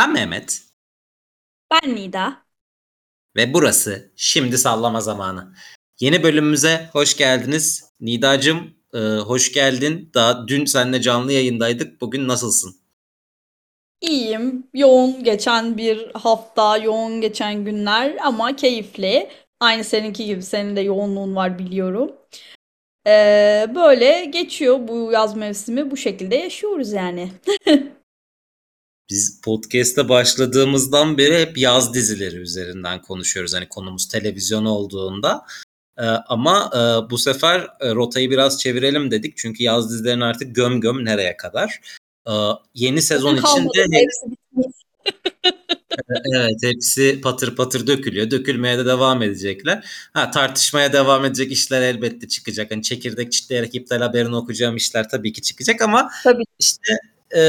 Ben Mehmet. Ben Nida. Ve burası Şimdi Sallama Zamanı. Yeni bölümümüze hoş geldiniz. Nidacığım e, hoş geldin. Daha dün seninle canlı yayındaydık. Bugün nasılsın? İyiyim. Yoğun geçen bir hafta, yoğun geçen günler ama keyifli. Aynı seninki gibi senin de yoğunluğun var biliyorum. Ee, böyle geçiyor bu yaz mevsimi bu şekilde yaşıyoruz yani. Biz podcast'te başladığımızdan beri hep yaz dizileri üzerinden konuşuyoruz. Hani konumuz televizyon olduğunda. Ee, ama e, bu sefer e, rotayı biraz çevirelim dedik. Çünkü yaz dizilerin artık göm göm nereye kadar. Ee, yeni sezon için de evet hepsi patır patır dökülüyor. Dökülmeye de devam edecekler. Ha tartışmaya devam edecek işler elbette çıkacak. Hani çekirdek çitleyerek iptal haberini okuyacağım işler tabii ki çıkacak ama tabii. işte e,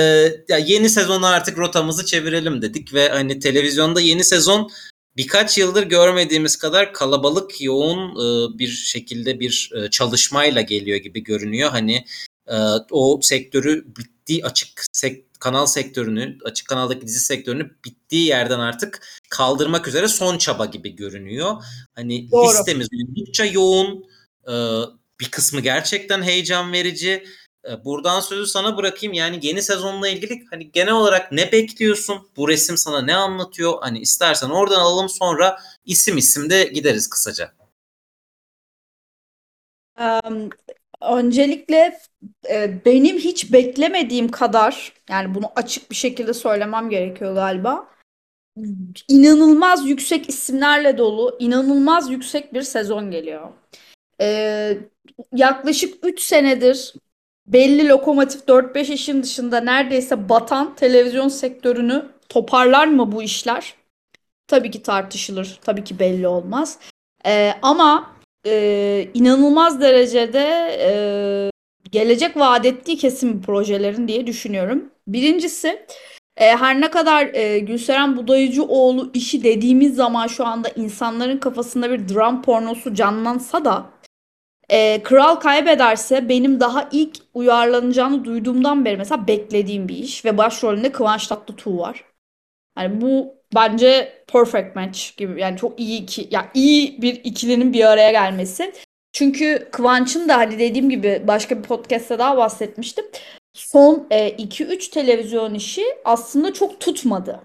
ya yeni sezona artık rotamızı çevirelim dedik ve hani televizyonda yeni sezon birkaç yıldır görmediğimiz kadar kalabalık, yoğun e, bir şekilde bir e, çalışmayla geliyor gibi görünüyor. Hani e, o sektörü bittiği açık sek kanal sektörünü, açık kanaldaki dizi sektörünü bittiği yerden artık kaldırmak üzere son çaba gibi görünüyor. Hani Doğru. listemiz oldukça yoğun. E, bir kısmı gerçekten heyecan verici. E, buradan sözü sana bırakayım. Yani yeni sezonla ilgili hani genel olarak ne bekliyorsun? Bu resim sana ne anlatıyor? Hani istersen oradan alalım sonra isim isim de gideriz kısaca. Um, öncelikle e, benim hiç beklemediğim kadar yani bunu açık bir şekilde söylemem gerekiyor galiba. İnanılmaz yüksek isimlerle dolu, inanılmaz yüksek bir sezon geliyor. Ee, yaklaşık 3 senedir belli lokomotif 4-5 işin dışında neredeyse batan televizyon sektörünü toparlar mı bu işler? Tabii ki tartışılır. Tabii ki belli olmaz. Ee, ama e, inanılmaz derecede e, gelecek vaat ettiği kesin projelerin diye düşünüyorum. Birincisi e, her ne kadar e, Gülseren Budayıcıoğlu işi dediğimiz zaman şu anda insanların kafasında bir dram pornosu canlansa da e, Kral kaybederse benim daha ilk uyarlanacağını duyduğumdan beri mesela beklediğim bir iş ve başrolünde Kıvanç Tatlıtuğ var. Yani bu bence perfect match gibi yani çok iyi iki ya yani iyi bir ikilinin bir araya gelmesi. Çünkü Kıvanç'ın da hani dediğim gibi başka bir podcast'te daha bahsetmiştim. Son 2-3 e, televizyon işi aslında çok tutmadı.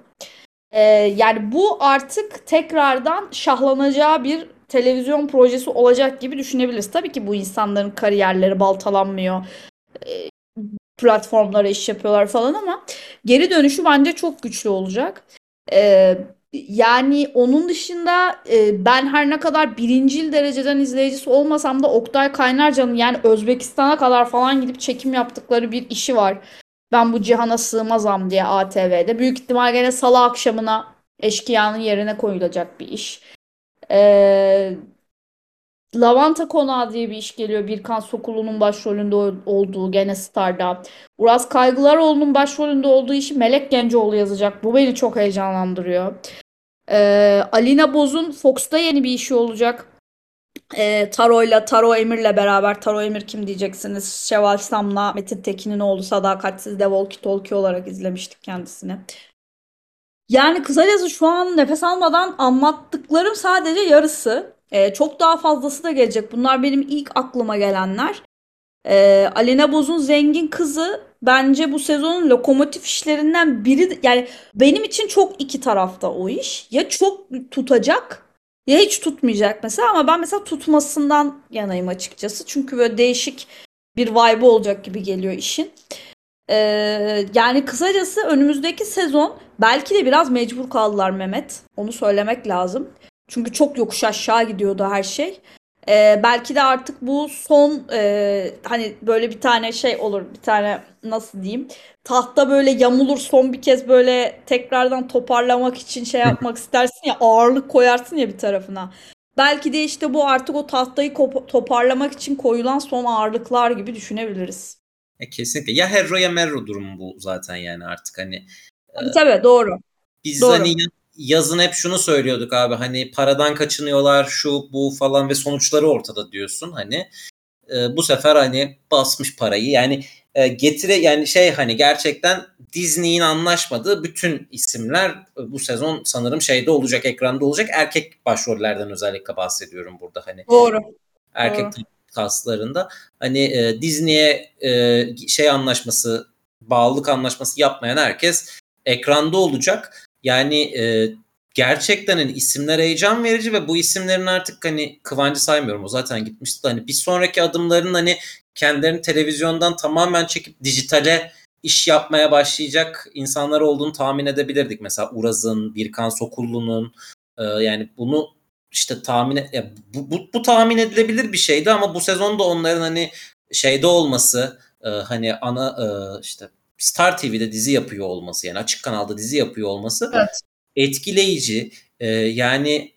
E, yani bu artık tekrardan şahlanacağı bir televizyon projesi olacak gibi düşünebiliriz. Tabii ki bu insanların kariyerleri baltalanmıyor. E, platformlara iş yapıyorlar falan ama geri dönüşü bence çok güçlü olacak. E, yani onun dışında e, ben her ne kadar birincil dereceden izleyicisi olmasam da Oktay Kaynarca'nın yani Özbekistan'a kadar falan gidip çekim yaptıkları bir işi var. Ben bu cihana sığmazam diye ATV'de. Büyük ihtimal gene salı akşamına eşkıyanın yerine koyulacak bir iş. Ee, Lavanta Konağı diye bir iş geliyor. Birkan Sokulu'nun başrolünde olduğu gene Star'da. Uraz Kaygılaroğlu'nun başrolünde olduğu işi Melek Gencoğlu yazacak. Bu beni çok heyecanlandırıyor. Ee, Alina Boz'un Fox'ta yeni bir işi olacak. Ee, Taro'yla, Taro Emir'le beraber. Taro Emir kim diyeceksiniz? Şevval Sam'la Metin Tekin'in oğlu Sadakatsiz de Walkie Talkie olarak izlemiştik kendisini. Yani kısacası şu an nefes almadan anlattıklarım sadece yarısı. Ee, çok daha fazlası da gelecek. Bunlar benim ilk aklıma gelenler. Ee, Alena Boz'un zengin kızı bence bu sezonun lokomotif işlerinden biri. Yani benim için çok iki tarafta o iş. Ya çok tutacak ya hiç tutmayacak mesela ama ben mesela tutmasından yanayım açıkçası. Çünkü böyle değişik bir vibe olacak gibi geliyor işin. Ee, yani kısacası önümüzdeki sezon belki de biraz mecbur kaldılar Mehmet. Onu söylemek lazım. Çünkü çok yokuş aşağı gidiyordu her şey. Ee, belki de artık bu son e, hani böyle bir tane şey olur bir tane nasıl diyeyim tahta böyle yamulur son bir kez böyle tekrardan toparlamak için şey yapmak istersin ya ağırlık koyarsın ya bir tarafına. Belki de işte bu artık o tahtayı toparlamak için koyulan son ağırlıklar gibi düşünebiliriz. E, kesinlikle. Ya Herro ya Merro durumu bu zaten yani artık hani. Tabii, e, tabii doğru. Biz doğru. hani yazın hep şunu söylüyorduk abi hani paradan kaçınıyorlar şu bu falan ve sonuçları ortada diyorsun hani. e, bu sefer hani basmış parayı. Yani e, getire yani şey hani gerçekten Disney'in anlaşmadığı bütün isimler e, bu sezon sanırım şeyde olacak, ekranda olacak. Erkek başrollerden özellikle bahsediyorum burada hani. Doğru. Erkek Doğru. Kaslarında. Hani e, Disney'e e, şey anlaşması, bağlılık anlaşması yapmayan herkes ekranda olacak. Yani e, gerçekten hani isimler heyecan verici ve bu isimlerin artık hani Kıvancı saymıyorum o zaten gitmişti hani bir sonraki adımların hani kendilerini televizyondan tamamen çekip dijitale iş yapmaya başlayacak insanlar olduğunu tahmin edebilirdik. Mesela Uraz'ın, Birkan Sokullu'nun e, yani bunu işte tahmin et, ya bu, bu, bu tahmin edilebilir bir şeydi ama bu sezonda onların hani şeyde olması e, hani ana e, işte Star TV'de dizi yapıyor olması yani açık kanalda dizi yapıyor olması evet. etkileyici. E, yani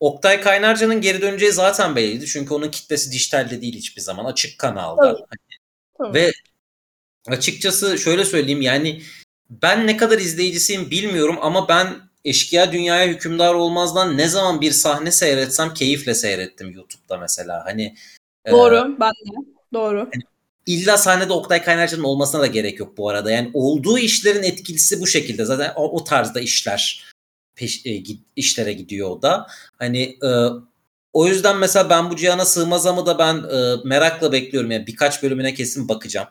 Oktay Kaynarca'nın geri döneceği zaten belliydi. Çünkü onun kitlesi dijitalde değil hiçbir zaman. Açık kanalda. Tabii. Tabii. Ve açıkçası şöyle söyleyeyim yani ben ne kadar izleyicisiyim bilmiyorum ama ben Eşkıya Dünyaya Hükümdar Olmaz'dan ne zaman bir sahne seyretsem keyifle seyrettim YouTube'da mesela. Hani Doğru, e, ben de. Doğru. Yani illa sahnede Oktay Kaynarca'nın olmasına da gerek yok bu arada. Yani olduğu işlerin etkisi bu şekilde. Zaten o, o tarzda işler peş, e, işlere gidiyor o da. Hani e, o yüzden mesela ben bu Cihan'a Sığmazam'ı da ben e, merakla bekliyorum. Yani birkaç bölümüne kesin bakacağım.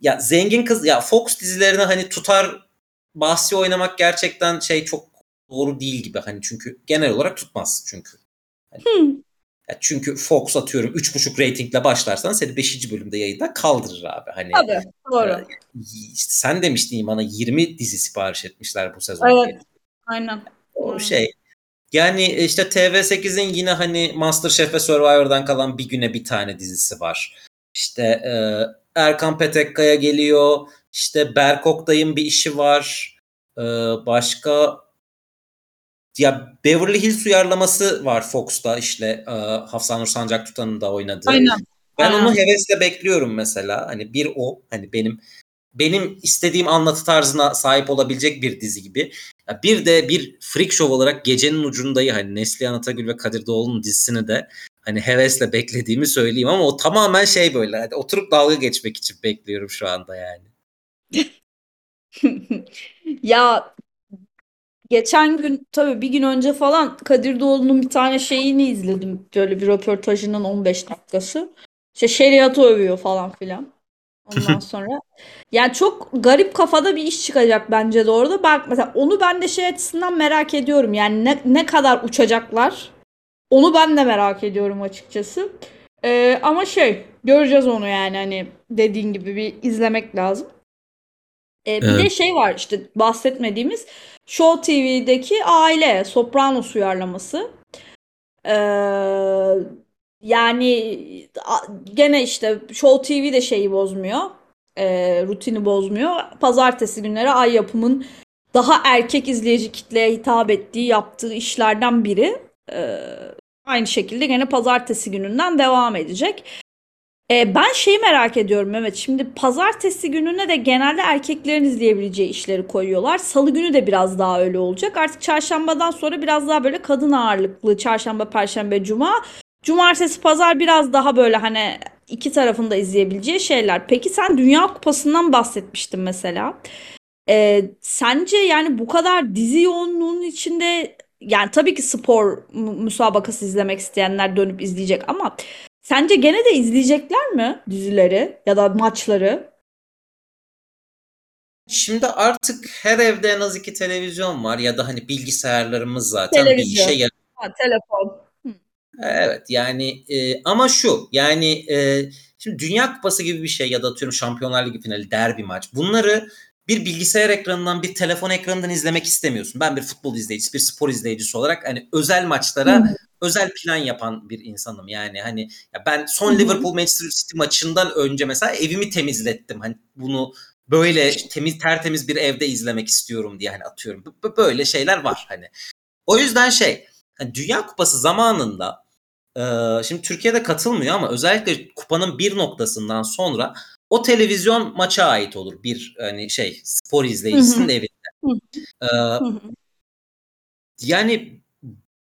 Ya zengin kız ya Fox dizilerine hani tutar bahsi oynamak gerçekten şey çok doğru değil gibi. Hani çünkü genel olarak tutmaz çünkü. Hani, hmm. ya çünkü Fox atıyorum 3.5 reytingle başlarsan seni 5. bölümde yayında kaldırır abi. Hani Tabii doğru. E, işte sen demiştin bana 20 dizi sipariş etmişler bu sezon. Evet. Diye. Aynen. O hmm. şey. Yani işte TV8'in yine hani Masterchef ve Survivor'dan kalan bir güne bir tane dizisi var. İşte e, Erkan Petekkaya geliyor. İşte Berk Oktay'ın bir işi var. E, başka ya Beverly Hills uyarlaması var Fox'ta işte e, Hafsan Nur Sancak Tutan'ın da oynadığı. Aynen. Ben Aynen. onu hevesle bekliyorum mesela. Hani bir o hani benim benim istediğim anlatı tarzına sahip olabilecek bir dizi gibi. Ya bir de bir freak show olarak gecenin ucundayı hani Neslihan Atagül ve Kadir Doğulu'nun dizisini de hani hevesle beklediğimi söyleyeyim ama o tamamen şey böyle hani oturup dalga geçmek için bekliyorum şu anda yani. ya geçen gün tabii bir gün önce falan Kadir Doğulu'nun bir tane şeyini izledim. Böyle bir röportajının 15 dakikası. İşte şeriatı övüyor falan filan. Ondan sonra yani çok garip kafada bir iş çıkacak bence de orada. Bak mesela onu ben de şey açısından merak ediyorum. Yani ne, ne kadar uçacaklar? Onu ben de merak ediyorum açıkçası. Ee, ama şey göreceğiz onu yani hani dediğin gibi bir izlemek lazım. Ee, bir evet. de şey var işte bahsetmediğimiz Show TV'deki aile Sopranos uyarlaması. Ee, yani gene işte Show TV de şeyi bozmuyor. E, rutini bozmuyor. Pazartesi günleri Ay Yapım'ın daha erkek izleyici kitleye hitap ettiği, yaptığı işlerden biri. E, aynı şekilde gene pazartesi gününden devam edecek. E, ben şeyi merak ediyorum evet şimdi pazartesi gününe de genelde erkeklerin izleyebileceği işleri koyuyorlar. Salı günü de biraz daha öyle olacak. Artık çarşambadan sonra biraz daha böyle kadın ağırlıklı çarşamba, perşembe, cuma Cumartesi, pazar biraz daha böyle hani iki tarafında izleyebileceği şeyler. Peki sen Dünya Kupası'ndan bahsetmiştin mesela. Ee, sence yani bu kadar dizi yoğunluğunun içinde yani tabii ki spor müsabakası izlemek isteyenler dönüp izleyecek ama sence gene de izleyecekler mi dizileri ya da maçları? Şimdi artık her evde en az iki televizyon var ya da hani bilgisayarlarımız zaten televizyon. bir işe yarıyor. Ha, telefon. Evet yani e, ama şu yani e, şimdi Dünya Kupası gibi bir şey ya da atıyorum Şampiyonlar Ligi finali derbi maç bunları bir bilgisayar ekranından bir telefon ekranından izlemek istemiyorsun. Ben bir futbol izleyicisi, bir spor izleyicisi olarak hani özel maçlara. Özel plan yapan bir insanım. Yani hani ya ben son. Liverpool Manchester City maçından önce mesela evimi temizlettim. Hani bunu böyle temiz tertemiz bir evde izlemek istiyorum diye hani atıyorum. Böyle şeyler var hani. O yüzden şey hani Dünya Kupası zamanında şimdi Türkiye'de katılmıyor ama özellikle kupanın bir noktasından sonra o televizyon maça ait olur. Bir hani şey spor izleyicisinin evinde. Ee, yani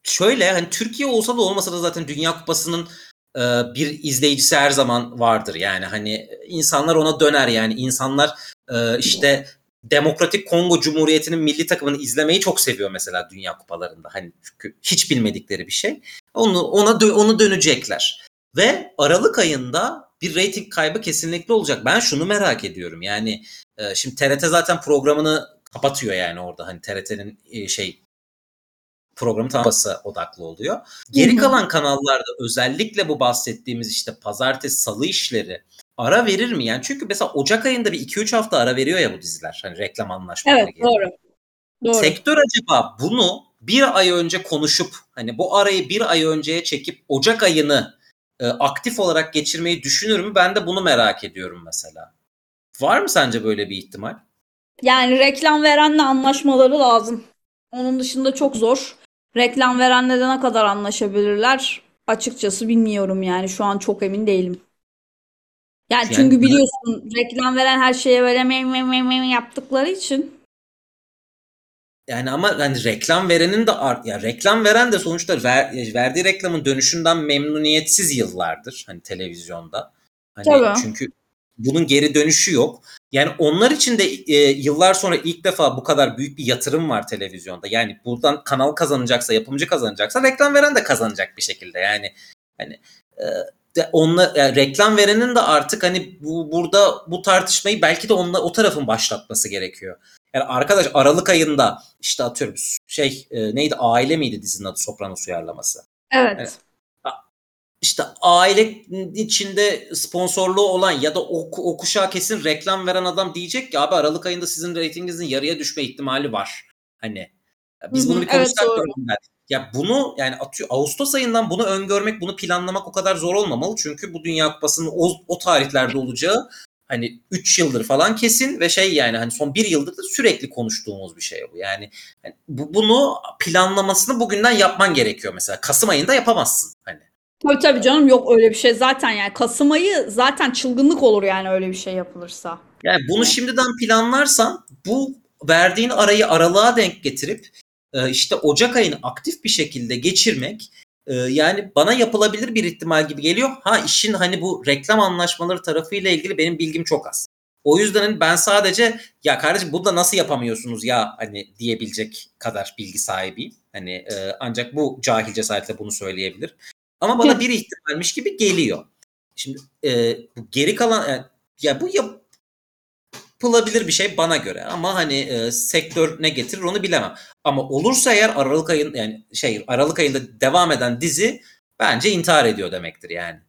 şöyle hani Türkiye olsa da olmasa da zaten Dünya Kupası'nın e, bir izleyicisi her zaman vardır. Yani hani insanlar ona döner yani insanlar e, işte Demokratik Kongo Cumhuriyeti'nin milli takımını izlemeyi çok seviyor mesela Dünya Kupalarında. Hani çünkü hiç bilmedikleri bir şey. Onu ona dö- onu dönecekler. Ve Aralık ayında bir reyting kaybı kesinlikle olacak. Ben şunu merak ediyorum. Yani e, şimdi TRT zaten programını kapatıyor yani orada hani TRT'nin e, şey programı tamamen odaklı oluyor. Geri kalan kanallarda özellikle bu bahsettiğimiz işte pazartesi salı işleri ara verir mi? Yani çünkü mesela Ocak ayında bir 2-3 hafta ara veriyor ya bu diziler. Hani reklam anlaşmaları Evet geliyor. doğru. Doğru. Sektör acaba bunu bir ay önce konuşup hani bu arayı bir ay önceye çekip Ocak ayını e, aktif olarak geçirmeyi düşünür mü? Ben de bunu merak ediyorum mesela. Var mı sence böyle bir ihtimal? Yani reklam verenle anlaşmaları lazım. Onun dışında çok zor. Reklam verenle de ne kadar anlaşabilirler? Açıkçası bilmiyorum yani. Şu an çok emin değilim. Yani Yani- çünkü biliyorsun reklam veren her şeye böyle mem mem mem mem yaptıkları için. Yani ama hani reklam verenin de art ya reklam veren de sonuçta ver- verdiği reklamın dönüşünden memnuniyetsiz yıllardır hani televizyonda. Hani Tabii. çünkü bunun geri dönüşü yok. Yani onlar için de e, yıllar sonra ilk defa bu kadar büyük bir yatırım var televizyonda. Yani buradan kanal kazanacaksa, yapımcı kazanacaksa reklam veren de kazanacak bir şekilde. Yani hani e, de onla, yani reklam verenin de artık hani bu burada bu tartışmayı belki de onunla o tarafın başlatması gerekiyor. Yani arkadaş Aralık ayında işte atıyorum şey e, neydi aile miydi dizinin adı Sopranos uyarlaması. Evet. Evet. İşte aile içinde sponsorluğu olan ya da o, o kuşağa kesin reklam veren adam diyecek ki abi Aralık ayında sizin reytinginizin yarıya düşme ihtimali var. Hani biz bunu bir evet, konuşsak ben. Ya bunu yani atıyor Ağustos ayından bunu öngörmek, bunu planlamak o kadar zor olmamalı. Çünkü bu Dünya Kupası'nın o, o tarihlerde olacağı hani 3 yıldır falan kesin ve şey yani hani son 1 yıldır da sürekli konuştuğumuz bir şey bu. Yani hani bu, bunu planlamasını bugünden yapman gerekiyor mesela. Kasım ayında yapamazsın hani. Tabii tabii canım yok öyle bir şey zaten yani Kasım ayı zaten çılgınlık olur yani öyle bir şey yapılırsa. Yani bunu şimdiden planlarsan bu verdiğin arayı aralığa denk getirip e, işte Ocak ayını aktif bir şekilde geçirmek e, yani bana yapılabilir bir ihtimal gibi geliyor. Ha işin hani bu reklam anlaşmaları tarafıyla ilgili benim bilgim çok az. O yüzden hani ben sadece ya kardeşim bunu da nasıl yapamıyorsunuz ya hani diyebilecek kadar bilgi sahibiyim. Hani e, ancak bu cahil cesaretle bunu söyleyebilir. Ama bana bir ihtimalmiş gibi geliyor. Şimdi e, bu geri kalan yani, ya bu yap, yapılabilir bir şey bana göre ama hani e, sektör ne getirir onu bilemem. Ama olursa eğer Aralık ayın yani şey Aralık ayında devam eden dizi bence intihar ediyor demektir yani.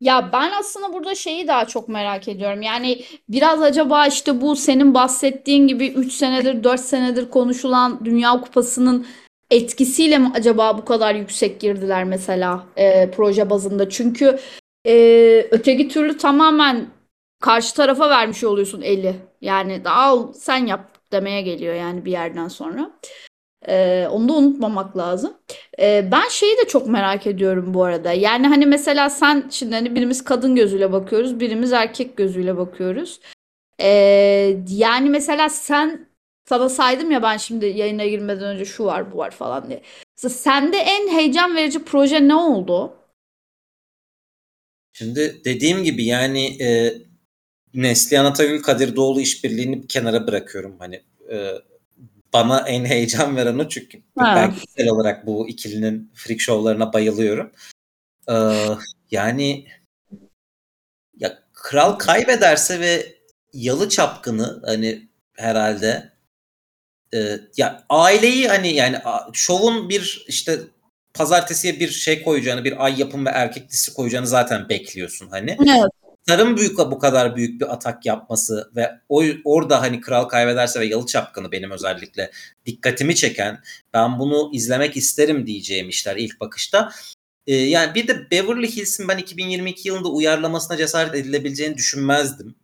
Ya ben aslında burada şeyi daha çok merak ediyorum. Yani biraz acaba işte bu senin bahsettiğin gibi 3 senedir 4 senedir konuşulan Dünya Kupası'nın etkisiyle mi acaba bu kadar yüksek girdiler mesela e, proje bazında? Çünkü e, öteki türlü tamamen karşı tarafa vermiş oluyorsun eli. Yani al sen yap demeye geliyor yani bir yerden sonra. Ee, onu da unutmamak lazım. Ee, ben şeyi de çok merak ediyorum bu arada. Yani hani mesela sen şimdi hani birimiz kadın gözüyle bakıyoruz, birimiz erkek gözüyle bakıyoruz. Ee, yani mesela sen sana saydım ya ben şimdi yayına girmeden önce şu var bu var falan diye. Mesela sende en heyecan verici proje ne oldu? Şimdi dediğim gibi yani e, Neslihan Atagül Kadir Doğulu işbirliğini bir kenara bırakıyorum. Hani e, bana en heyecan veren o çünkü Ha. ben kişisel olarak bu ikilinin freak show'larına bayılıyorum. Ee, yani ya kral kaybederse ve yalı çapkını hani herhalde e, ya aileyi hani yani şovun bir işte pazartesiye bir şey koyacağını bir ay yapım ve erkek dizisi koyacağını zaten bekliyorsun hani. Evet. Star'ın büyük bu kadar büyük bir atak yapması ve o orada hani kral kaybederse ve yalı çapkını benim özellikle dikkatimi çeken ben bunu izlemek isterim diyeceğim işler ilk bakışta. Ee, yani bir de Beverly Hills'in ben 2022 yılında uyarlamasına cesaret edilebileceğini düşünmezdim.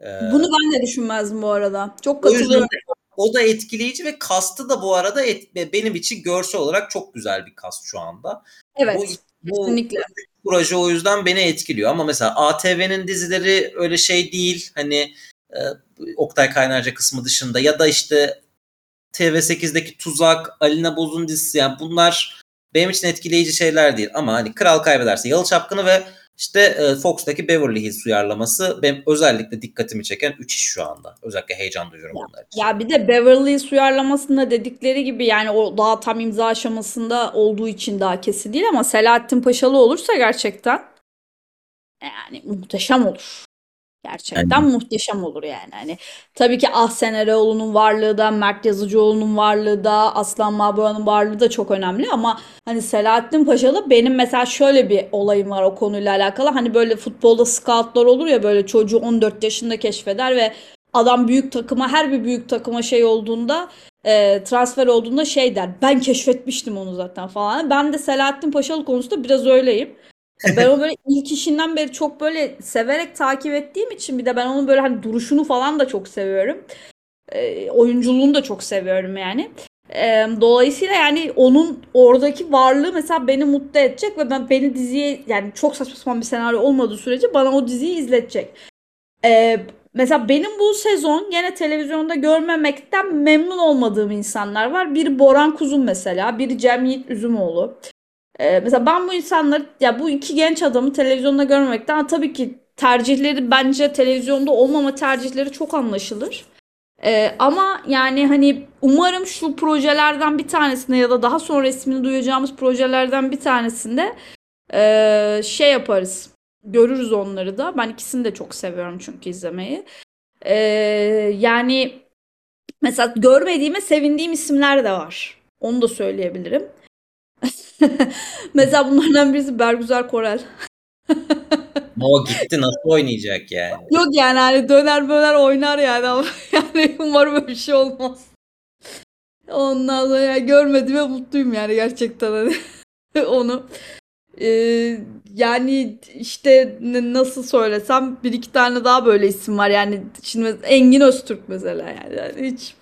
Ee, Bunu ben de düşünmezdim bu arada. Çok o yüzden katılıyorum. de o da etkileyici ve kastı da bu arada et- benim için görsel olarak çok güzel bir kast şu anda. Evet. Bu, bu Kesinlikle. proje o yüzden beni etkiliyor. Ama mesela ATV'nin dizileri öyle şey değil. Hani e, Oktay Kaynarca kısmı dışında ya da işte TV8'deki Tuzak, Alina Boz'un dizisi yani bunlar benim için etkileyici şeyler değil. Ama hani Kral kaybederse Yalı Çapkını ve işte e, Fox'taki Beverly Hills uyarlaması benim özellikle dikkatimi çeken 3 iş şu anda. Özellikle heyecan duyuyorum Ya, onlar için. ya bir de Beverly Hills uyarlamasında dedikleri gibi yani o daha tam imza aşamasında olduğu için daha kesin değil ama Selahattin Paşalı olursa gerçekten yani muhteşem olur. Gerçekten Yani muhteşem olur yani. Hani tabii ki Ahsen Eroğlu'nun varlığı da, Mert Yazıcıoğlu'nun varlığı da, Aslan Mabra'nın varlığı da çok önemli ama hani Selahattin Paşalı benim mesela şöyle bir olayım var o konuyla alakalı. Hani böyle futbolda scoutlar olur ya böyle çocuğu 14 yaşında keşfeder ve adam büyük takıma her bir büyük takıma şey olduğunda e, transfer olduğunda şey der. Ben keşfetmiştim onu zaten falan. Ben de Selahattin Paşalı konusunda biraz öyleyim. Ben onu böyle ilk işinden beri çok böyle severek takip ettiğim için bir de ben onun böyle hani duruşunu falan da çok seviyorum. E, oyunculuğunu da çok seviyorum yani. E, dolayısıyla yani onun oradaki varlığı mesela beni mutlu edecek ve ben beni diziye yani çok saçma sapan bir senaryo olmadığı sürece bana o diziyi izletecek. E, mesela benim bu sezon gene televizyonda görmemekten memnun olmadığım insanlar var. Biri Boran Kuzum mesela, biri Cem Yiğit Üzümoğlu. Ee, mesela ben bu insanları ya bu iki genç adamı televizyonda görmemekten tabii ki tercihleri bence televizyonda olmama tercihleri çok anlaşılır. Ee, ama yani hani umarım şu projelerden bir tanesinde ya da daha sonra ismini duyacağımız projelerden bir tanesinde ee, şey yaparız. Görürüz onları da. Ben ikisini de çok seviyorum çünkü izlemeyi. Ee, yani mesela görmediğime sevindiğim isimler de var. Onu da söyleyebilirim. Mesela bunlardan birisi Bergüzar Korel. o gitti nasıl oynayacak yani? Yok yani hani döner döner oynar yani ama yani umarım öyle bir şey olmaz. Ondan sonra yani görmediğime mutluyum yani gerçekten hani onu. Ee, yani işte nasıl söylesem bir iki tane daha böyle isim var yani şimdi Engin Öztürk mesela yani, yani hiç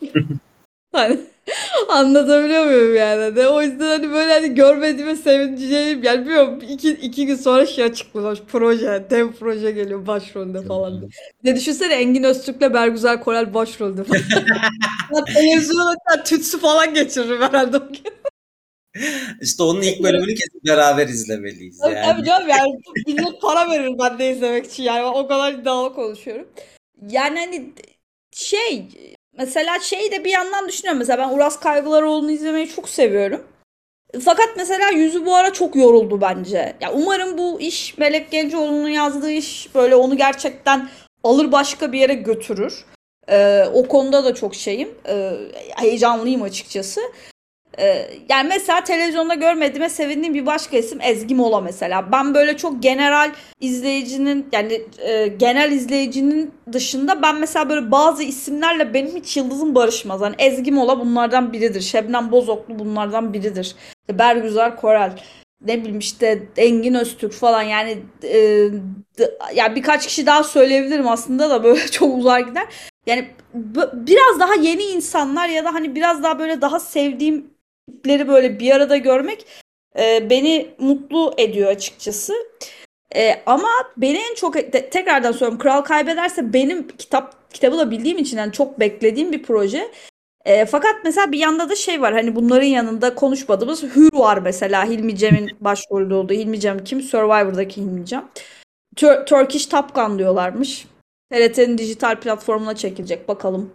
hani Anlatabiliyor muyum yani? Hani o yüzden hani böyle hani görmediğime sevineceğim. Yani bilmiyorum iki, iki gün sonra şey açıklamış proje. Dev proje geliyor başrolde falan. Ne düşünsene Engin Öztürk'le Bergüzar Korel başrolde falan. Televizyona tütsü falan geçiririm herhalde o gün. İşte onun ilk bölümünü kesin beraber izlemeliyiz Tabii yani. tabii canım yani millet para verir ben de izlemek için yani o kadar iddialı konuşuyorum. Yani hani şey mesela şey de bir yandan düşünüyorum mesela ben Uras Kaygılaroğlu'nu izlemeyi çok seviyorum. Fakat mesela yüzü bu ara çok yoruldu bence. Ya umarım bu iş Melek Gencoğlu'nun yazdığı iş böyle onu gerçekten alır başka bir yere götürür. Ee, o konuda da çok şeyim. Ee, heyecanlıyım açıkçası. Ee, yani mesela televizyonda görmediğime sevindiğim bir başka isim Ezgi Mola mesela. Ben böyle çok general izleyicinin yani e, genel izleyicinin dışında ben mesela böyle bazı isimlerle benim hiç yıldızım barışmaz. Hani Ezgi Mola bunlardan biridir. Şebnem Bozoklu bunlardan biridir. İşte Bergüzar Korel ne bileyim işte Engin Öztürk falan yani e, ya birkaç kişi daha söyleyebilirim aslında da böyle çok uzar gider. Yani biraz daha yeni insanlar ya da hani biraz daha böyle daha sevdiğim tipleri böyle bir arada görmek e, beni mutlu ediyor açıkçası. E, ama beni en çok de- tekrardan söylüyorum Kral kaybederse benim kitap kitabı da bildiğim için yani çok beklediğim bir proje. E, fakat mesela bir yanda da şey var hani bunların yanında konuşmadığımız Hür var mesela Hilmi Cem'in başrolü olduğu Hilmi Cem kim? Survivor'daki Hilmi Cem. Tur- Turkish Top Gun diyorlarmış. TRT'nin dijital platformuna çekilecek bakalım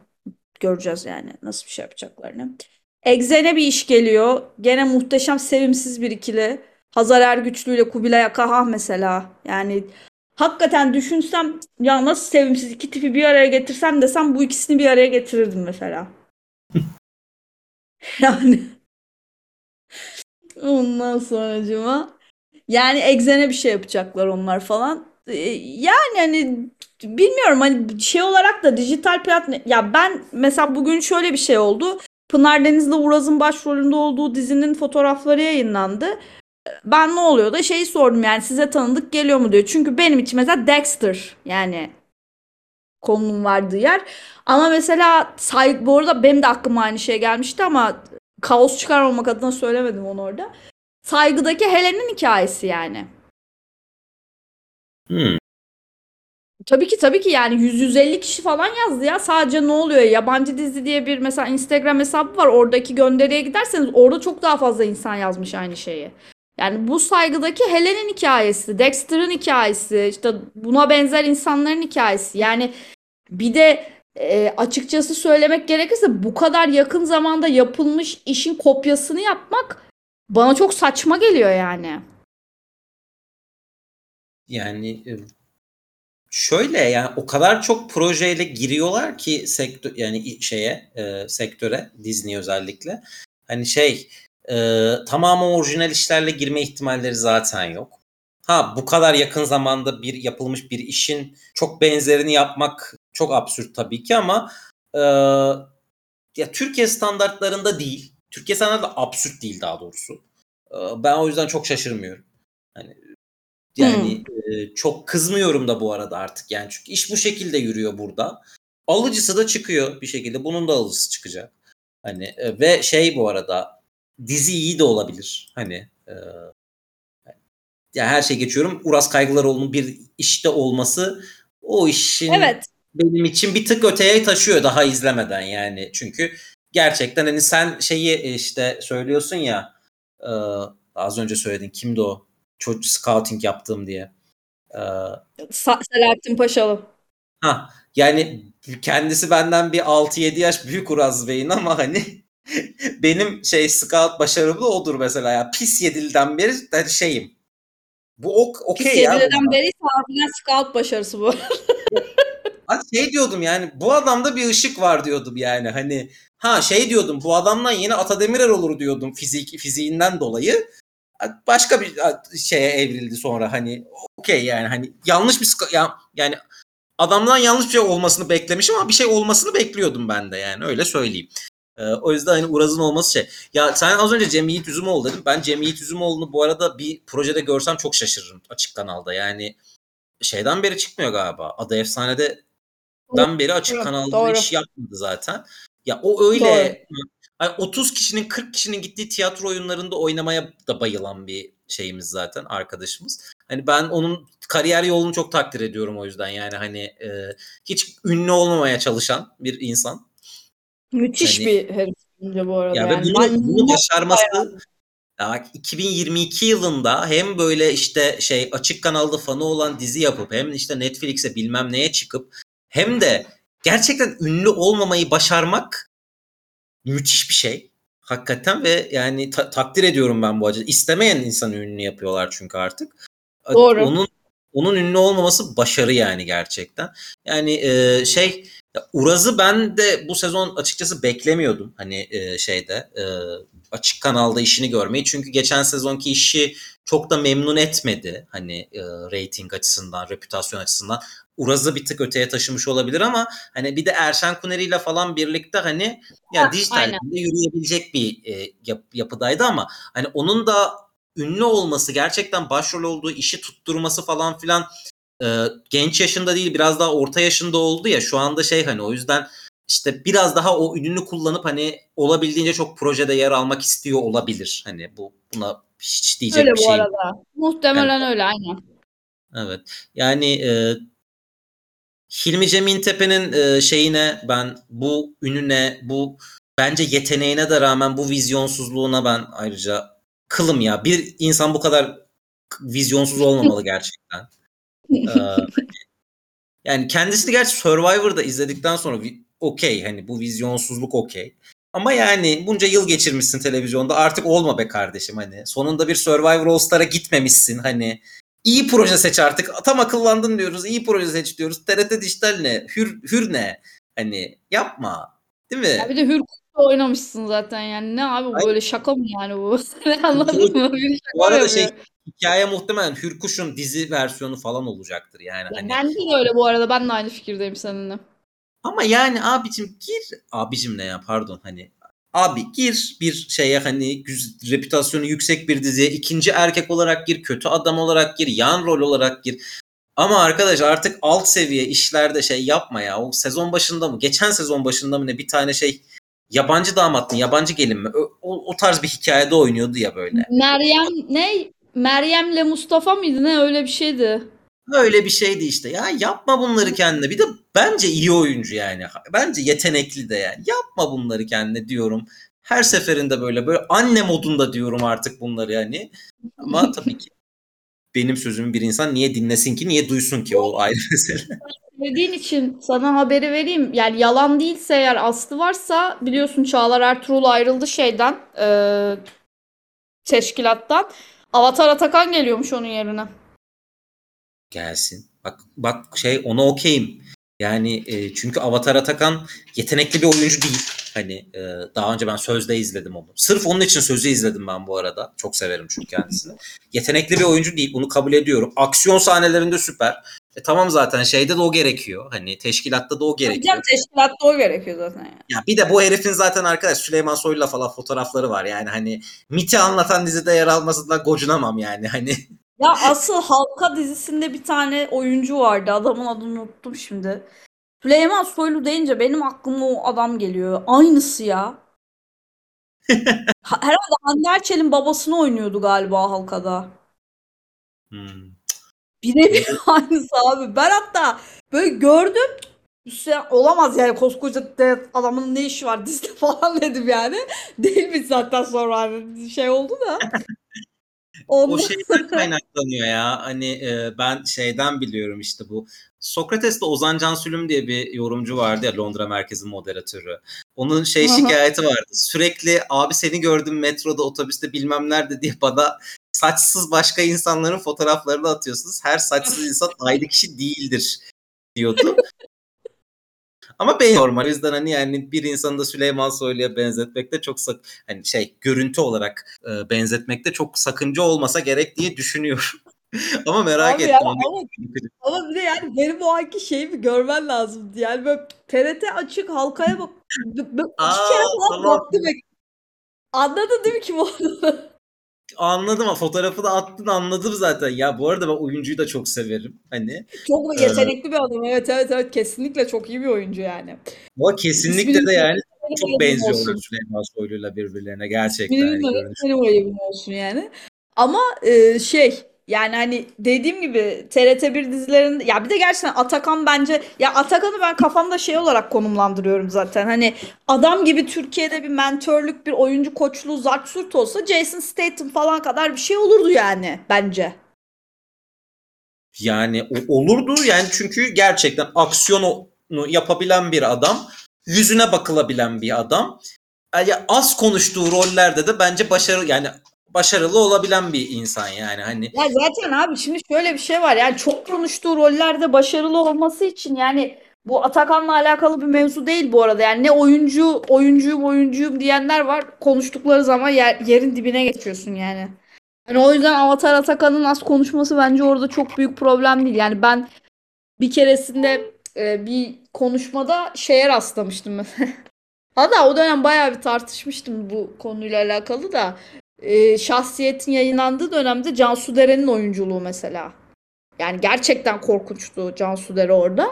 göreceğiz yani nasıl bir şey yapacaklarını. Exe'ne bir iş geliyor. Gene muhteşem sevimsiz bir ikili. Hazar Ergüçlü ile Kubilay Akahah mesela. Yani hakikaten düşünsem ya nasıl sevimsiz iki tipi bir araya getirsem desem bu ikisini bir araya getirirdim mesela. Yani ondan sonracıma yani Exe'ne bir şey yapacaklar onlar falan. Ee, Yani hani bilmiyorum hani şey olarak da dijital platform ya ben mesela bugün şöyle bir şey oldu. Pınar Deniz'le Uraz'ın başrolünde olduğu dizinin fotoğrafları yayınlandı. Ben ne oluyor da şeyi sordum yani size tanıdık geliyor mu diyor. Çünkü benim için mesela Dexter yani konunun vardığı yer. Ama mesela say bu arada benim de aklıma aynı şey gelmişti ama kaos çıkarmamak adına söylemedim onu orada. Saygıdaki Helen'in hikayesi yani. Hmm. Tabii ki tabii ki yani 100-150 kişi falan yazdı ya. Sadece ne oluyor? Yabancı dizi diye bir mesela Instagram hesabı var. Oradaki gönderiye giderseniz orada çok daha fazla insan yazmış aynı şeyi. Yani bu saygıdaki Helen'in hikayesi, Dexter'ın hikayesi, işte buna benzer insanların hikayesi. Yani bir de e, açıkçası söylemek gerekirse bu kadar yakın zamanda yapılmış işin kopyasını yapmak bana çok saçma geliyor yani. Yani e, şöyle yani o kadar çok projeyle giriyorlar ki sektör yani şeye e, sektöre Disney özellikle. Hani şey e, tamamı orijinal işlerle girme ihtimalleri zaten yok. Ha bu kadar yakın zamanda bir yapılmış bir işin çok benzerini yapmak çok absürt tabii ki ama e, ya Türkiye standartlarında değil. Türkiye standartlarında absürt değil daha doğrusu. E, ben o yüzden çok şaşırmıyorum. Hani yani hmm. e, çok kızmıyorum da bu arada artık yani çünkü iş bu şekilde yürüyor burada. Alıcısı da çıkıyor bir şekilde. Bunun da alıcısı çıkacak. Hani e, ve şey bu arada dizi iyi de olabilir. Hani e, ya her şey geçiyorum. Uras Kaygılaroğlu'nun bir işte olması o işin evet. benim için bir tık öteye taşıyor daha izlemeden yani. Çünkü gerçekten hani sen şeyi işte söylüyorsun ya e, az önce söyledin kimdi o? Çocuk scouting yaptığım diye. Ee, Selahattin Paşalı. Ha yani kendisi benden bir 6-7 yaş büyük Uraz Bey'in ama hani benim şey scout başarımı odur mesela ya. Pis yedilden beri yani şeyim. Bu okey Pis ya. Pis yedilden beri harbiden scout başarısı bu. şey diyordum yani bu adamda bir ışık var diyordum yani hani ha şey diyordum bu adamdan yeni Ata Demirer olur diyordum fizik fiziğinden dolayı başka bir şeye evrildi sonra hani okey yani hani yanlış bir ya, yani adamdan yanlış bir şey olmasını beklemişim ama bir şey olmasını bekliyordum ben de yani öyle söyleyeyim. Ee, o yüzden hani Uraz'ın olması şey. Ya sen az önce Cem Yiğit Üzümoğlu dedin. Ben Cem Yiğit Üzümoğlu'nu bu arada bir projede görsem çok şaşırırım açık kanalda. Yani şeyden beri çıkmıyor galiba. Adı Efsane'de den beri açık kanalda Doğru. iş yapmadı zaten. Ya o öyle Doğru. Yani 30 kişinin 40 kişinin gittiği tiyatro oyunlarında oynamaya da bayılan bir şeyimiz zaten arkadaşımız. Hani ben onun kariyer yolunu çok takdir ediyorum o yüzden yani hani e, hiç ünlü olmamaya çalışan bir insan. Müthiş hani, bir herif bu arada. Ya yani. bunu, bunu başarması ya 2022 yılında hem böyle işte şey açık kanalda fanı olan dizi yapıp hem işte Netflix'e bilmem neye çıkıp hem de gerçekten ünlü olmamayı başarmak müthiş bir şey. Hakikaten ve yani ta- takdir ediyorum ben bu acı. İstemeyen insanı ünlü yapıyorlar çünkü artık. Doğru. Onun onun ünlü olmaması başarı yani gerçekten. Yani e, şey Uraz'ı ben de bu sezon açıkçası beklemiyordum. Hani e, şeyde e, açık kanalda işini görmeyi. Çünkü geçen sezonki işi çok da memnun etmedi. Hani e, rating açısından, reputasyon açısından. Uraz'ı bir tık öteye taşımış olabilir ama hani bir de Erşen Kuneri ile falan birlikte hani ya dijitalde yürüyebilecek bir e, yap, yapıdaydı ama hani onun da ünlü olması gerçekten başrol olduğu işi tutturması falan filan e, genç yaşında değil biraz daha orta yaşında oldu ya şu anda şey hani o yüzden işte biraz daha o ününü kullanıp hani olabildiğince çok projede yer almak istiyor olabilir. Hani bu buna hiç diyecek öyle bir şey. Öyle bu arada. Muhtemelen yani, öyle aynen. Evet. Yani e, Hilmi Cemiltepe'nin e, şeyine ben bu ününe, bu bence yeteneğine de rağmen bu vizyonsuzluğuna ben ayrıca kılım ya. Bir insan bu kadar vizyonsuz olmamalı gerçekten. ee, yani kendisi de gerçi Survivor'da izledikten sonra okey hani bu vizyonsuzluk okey. Ama yani bunca yıl geçirmişsin televizyonda artık olma be kardeşim hani. Sonunda bir Survivor All Star'a gitmemişsin hani. İyi proje seç artık. Tam akıllandın diyoruz. İyi proje seç diyoruz. TRT Dijital ne? Hür, hür ne? Hani yapma. Değil mi? Ya bir de Hür oynamışsın zaten yani. Ne abi bu böyle şaka mı yani bu? Anladın mı? Bir şaka bu arada şey hikaye muhtemelen Hürkuş'un dizi versiyonu falan olacaktır yani. Ya hani... Ben de öyle bu arada. Ben de aynı fikirdeyim seninle. Ama yani abicim gir. Abicim ne ya pardon hani Abi gir bir şeye hani reputasyonu yüksek bir diziye ikinci erkek olarak gir, kötü adam olarak gir, yan rol olarak gir. Ama arkadaş artık alt seviye işlerde şey yapma ya. O sezon başında mı? Geçen sezon başında mı ne bir tane şey yabancı damat mı? Yabancı gelin mi? O, o tarz bir hikayede oynuyordu ya böyle. Meryem ne? Meryem'le Mustafa mıydı ne? Öyle bir şeydi. Öyle bir şeydi işte. Ya yapma bunları kendine. Bir de bence iyi oyuncu yani. Bence yetenekli de yani. Yapma bunları kendine diyorum. Her seferinde böyle böyle anne modunda diyorum artık bunları yani. Ama tabii ki benim sözümü bir insan niye dinlesin ki, niye duysun ki o ayrı mesele. Söylediğin için sana haberi vereyim. Yani yalan değilse eğer aslı varsa biliyorsun Çağlar Ertuğrul ayrıldı şeyden e, teşkilattan. Avatar Atakan geliyormuş onun yerine. Gelsin. Bak bak şey ona okeyim. Yani e, çünkü Avatar Atakan yetenekli bir oyuncu değil. Hani e, daha önce ben sözde izledim onu. Sırf onun için sözü izledim ben bu arada. Çok severim çünkü kendisini. yetenekli bir oyuncu değil. Bunu kabul ediyorum. Aksiyon sahnelerinde süper. E, tamam zaten şeyde de o gerekiyor. Hani teşkilatta da o gerekiyor. Hocam teşkilatta o gerekiyor zaten yani. Ya bir de bu herifin zaten arkadaş Süleyman Soylu'la falan fotoğrafları var. Yani hani MIT'i anlatan dizide yer almasından gocunamam yani. Hani Ya asıl Halka dizisinde bir tane oyuncu vardı. Adamın adını unuttum şimdi. Süleyman Soylu deyince benim aklıma o adam geliyor. Aynısı ya. Ha- Herhalde Hande Erçel'in babasını oynuyordu galiba Halka'da. hmm. Birebir aynısı abi. Ben hatta böyle gördüm. Üstüne olamaz yani koskoca de- adamın ne işi var dizide falan dedim yani. Değilmiş zaten sonra hani şey oldu da. O Ondan şeyden kaynaklanıyor ya. Hani e, ben şeyden biliyorum işte bu. Sokrates'te Ozan Cansülüm diye bir yorumcu vardı ya Londra merkezi moderatörü. Onun şey şikayeti vardı. Sürekli abi seni gördüm metroda, otobüste bilmem nerede diye bana saçsız başka insanların fotoğraflarını atıyorsunuz. Her saçsız insan aynı kişi değildir diyordu. Ama ben normal. O yüzden hani yani bir insanı da Süleyman Soylu'ya benzetmekte çok sak hani şey görüntü olarak e, benzetmekte çok sakınca olmasa gerek diye düşünüyorum. ama merak Abi ettim. ya ama, ama bir de yani benim o anki şeyimi görmen lazımdı. Yani böyle TRT açık halkaya bak. b- iki Aa, kere falan tamam. baktım. Anladın değil mi kim olduğunu? Anladım ama fotoğrafı da attın anladım zaten. Ya bu arada ben oyuncuyu da çok severim. Hani Çok Ee, yetenekli bir adam. Evet evet evet kesinlikle çok iyi bir oyuncu yani. ama kesinlikle İsmini de yani çok ayıbım benziyorlar. Süleyman Soylu'yla birbirlerine gerçekten. Hani de- görünüş. benim olsun yani. Ama e, şey yani hani dediğim gibi TRT1 dizilerinde ya bir de gerçekten Atakan bence ya Atakan'ı ben kafamda şey olarak konumlandırıyorum zaten. Hani adam gibi Türkiye'de bir mentörlük, bir oyuncu koçluğu, zart surt olsa Jason Statham falan kadar bir şey olurdu yani bence. Yani olurdu yani çünkü gerçekten aksiyonu yapabilen bir adam, yüzüne bakılabilen bir adam. Yani az konuştuğu rollerde de bence başarılı yani başarılı olabilen bir insan yani hani Ya zaten abi şimdi şöyle bir şey var yani çok konuştuğu rollerde başarılı olması için yani bu Atakan'la alakalı bir mevzu değil bu arada. Yani ne oyuncu oyuncuyum oyuncuyum diyenler var. Konuştukları zaman yer- yerin dibine geçiyorsun yani. Yani o yüzden Avatar Atakan'ın az konuşması bence orada çok büyük problem değil. Yani ben bir keresinde e, bir konuşmada şeye rastlamıştım mesela. Hatta o dönem bayağı bir tartışmıştım bu konuyla alakalı da. E, şahsiyetin yayınlandığı dönemde Cansu Deren'in oyunculuğu mesela. Yani gerçekten korkunçtu Cansu Dere orada.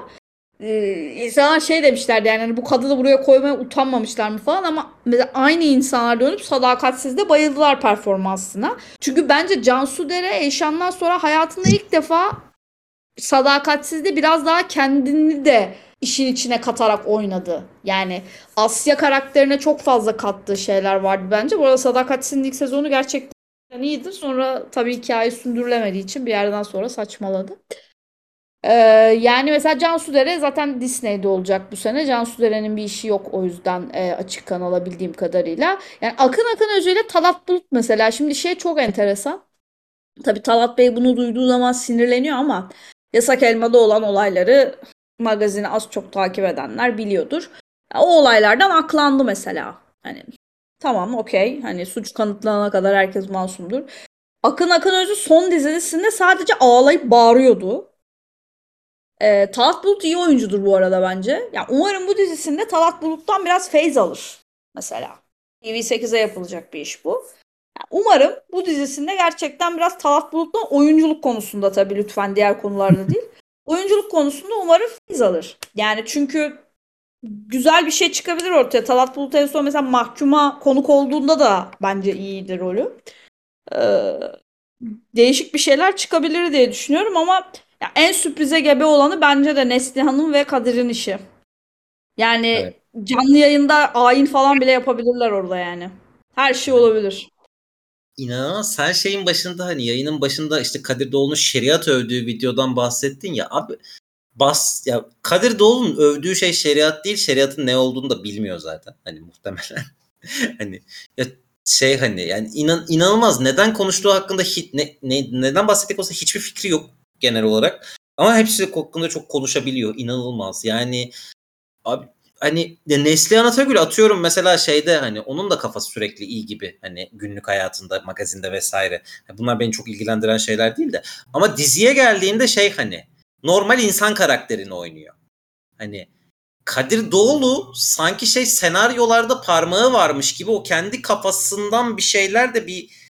Ee, insanlar şey demişlerdi yani hani bu kadını buraya koymaya utanmamışlar mı falan ama aynı insanlar dönüp Sadakatsiz'de bayıldılar performansına. Çünkü bence Cansu Dere Eşan'dan sonra hayatında ilk defa Sadakatsiz'de biraz daha kendini de işin içine katarak oynadı. Yani Asya karakterine çok fazla kattığı şeyler vardı bence. Bu arada Sadakatsiz'in ilk sezonu gerçekten iyidir. Sonra tabii hikaye sündürülemediği için bir yerden sonra saçmaladı. Ee, yani mesela Cansu Dere zaten Disney'de olacak bu sene. Cansu Dere'nin bir işi yok o yüzden e, açık kanala bildiğim kadarıyla. Yani Akın Akın ile Talat Bulut mesela. Şimdi şey çok enteresan. Tabii Talat Bey bunu duyduğu zaman sinirleniyor ama Yasak Elma'da olan olayları magazini az çok takip edenler biliyordur. O olaylardan aklandı mesela. Hani tamam okey. Hani suç kanıtlanana kadar herkes masumdur. Akın Akın Özü son dizisinde sadece ağlayıp bağırıyordu. Ee, Talat Bulut iyi oyuncudur bu arada bence. Ya umarım bu dizisinde Talat Bulut'tan biraz feyz alır mesela. TV8'e yapılacak bir iş bu. Ya umarım bu dizisinde gerçekten biraz Talat Bulut'tan oyunculuk konusunda tabii lütfen diğer konularda değil. Oyunculuk konusunda umarım feyz alır. Yani çünkü güzel bir şey çıkabilir ortaya. Talat Bulut en son mesela mahkuma konuk olduğunda da bence iyiydi rolü. Ee, değişik bir şeyler çıkabilir diye düşünüyorum ama Ya en sürprize gebe olanı bence de Neslihan'ın ve Kadir'in işi. Yani Evet. canlı yayında ayin falan bile yapabilirler orada yani. Her şey olabilir. İnanılmaz. Sen şeyin başında hani yayının başında işte Kadir Doğulu'nun şeriat övdüğü videodan bahsettin ya. Abi bas ya Kadir Doğulu'nun övdüğü şey şeriat değil şeriatın ne olduğunu da bilmiyor zaten. Hani muhtemelen. Hani ya şey hani yani inan, inanılmaz. Neden konuştuğu hakkında hiç, ne, ne, neden bahsettik olsa hiçbir fikri yok genel olarak. Ama hepsi hakkında çok konuşabiliyor. İnanılmaz. Yani abi hani Neslihan Atagül atıyorum mesela şeyde hani onun da kafası sürekli iyi gibi hani günlük hayatında magazinde vesaire. Bunlar beni çok ilgilendiren şeyler değil de ama diziye geldiğinde şey hani normal insan karakterini oynuyor. Hani Kadir Doğulu sanki şey senaryolarda parmağı varmış gibi o kendi kafasından bir şeyler de bir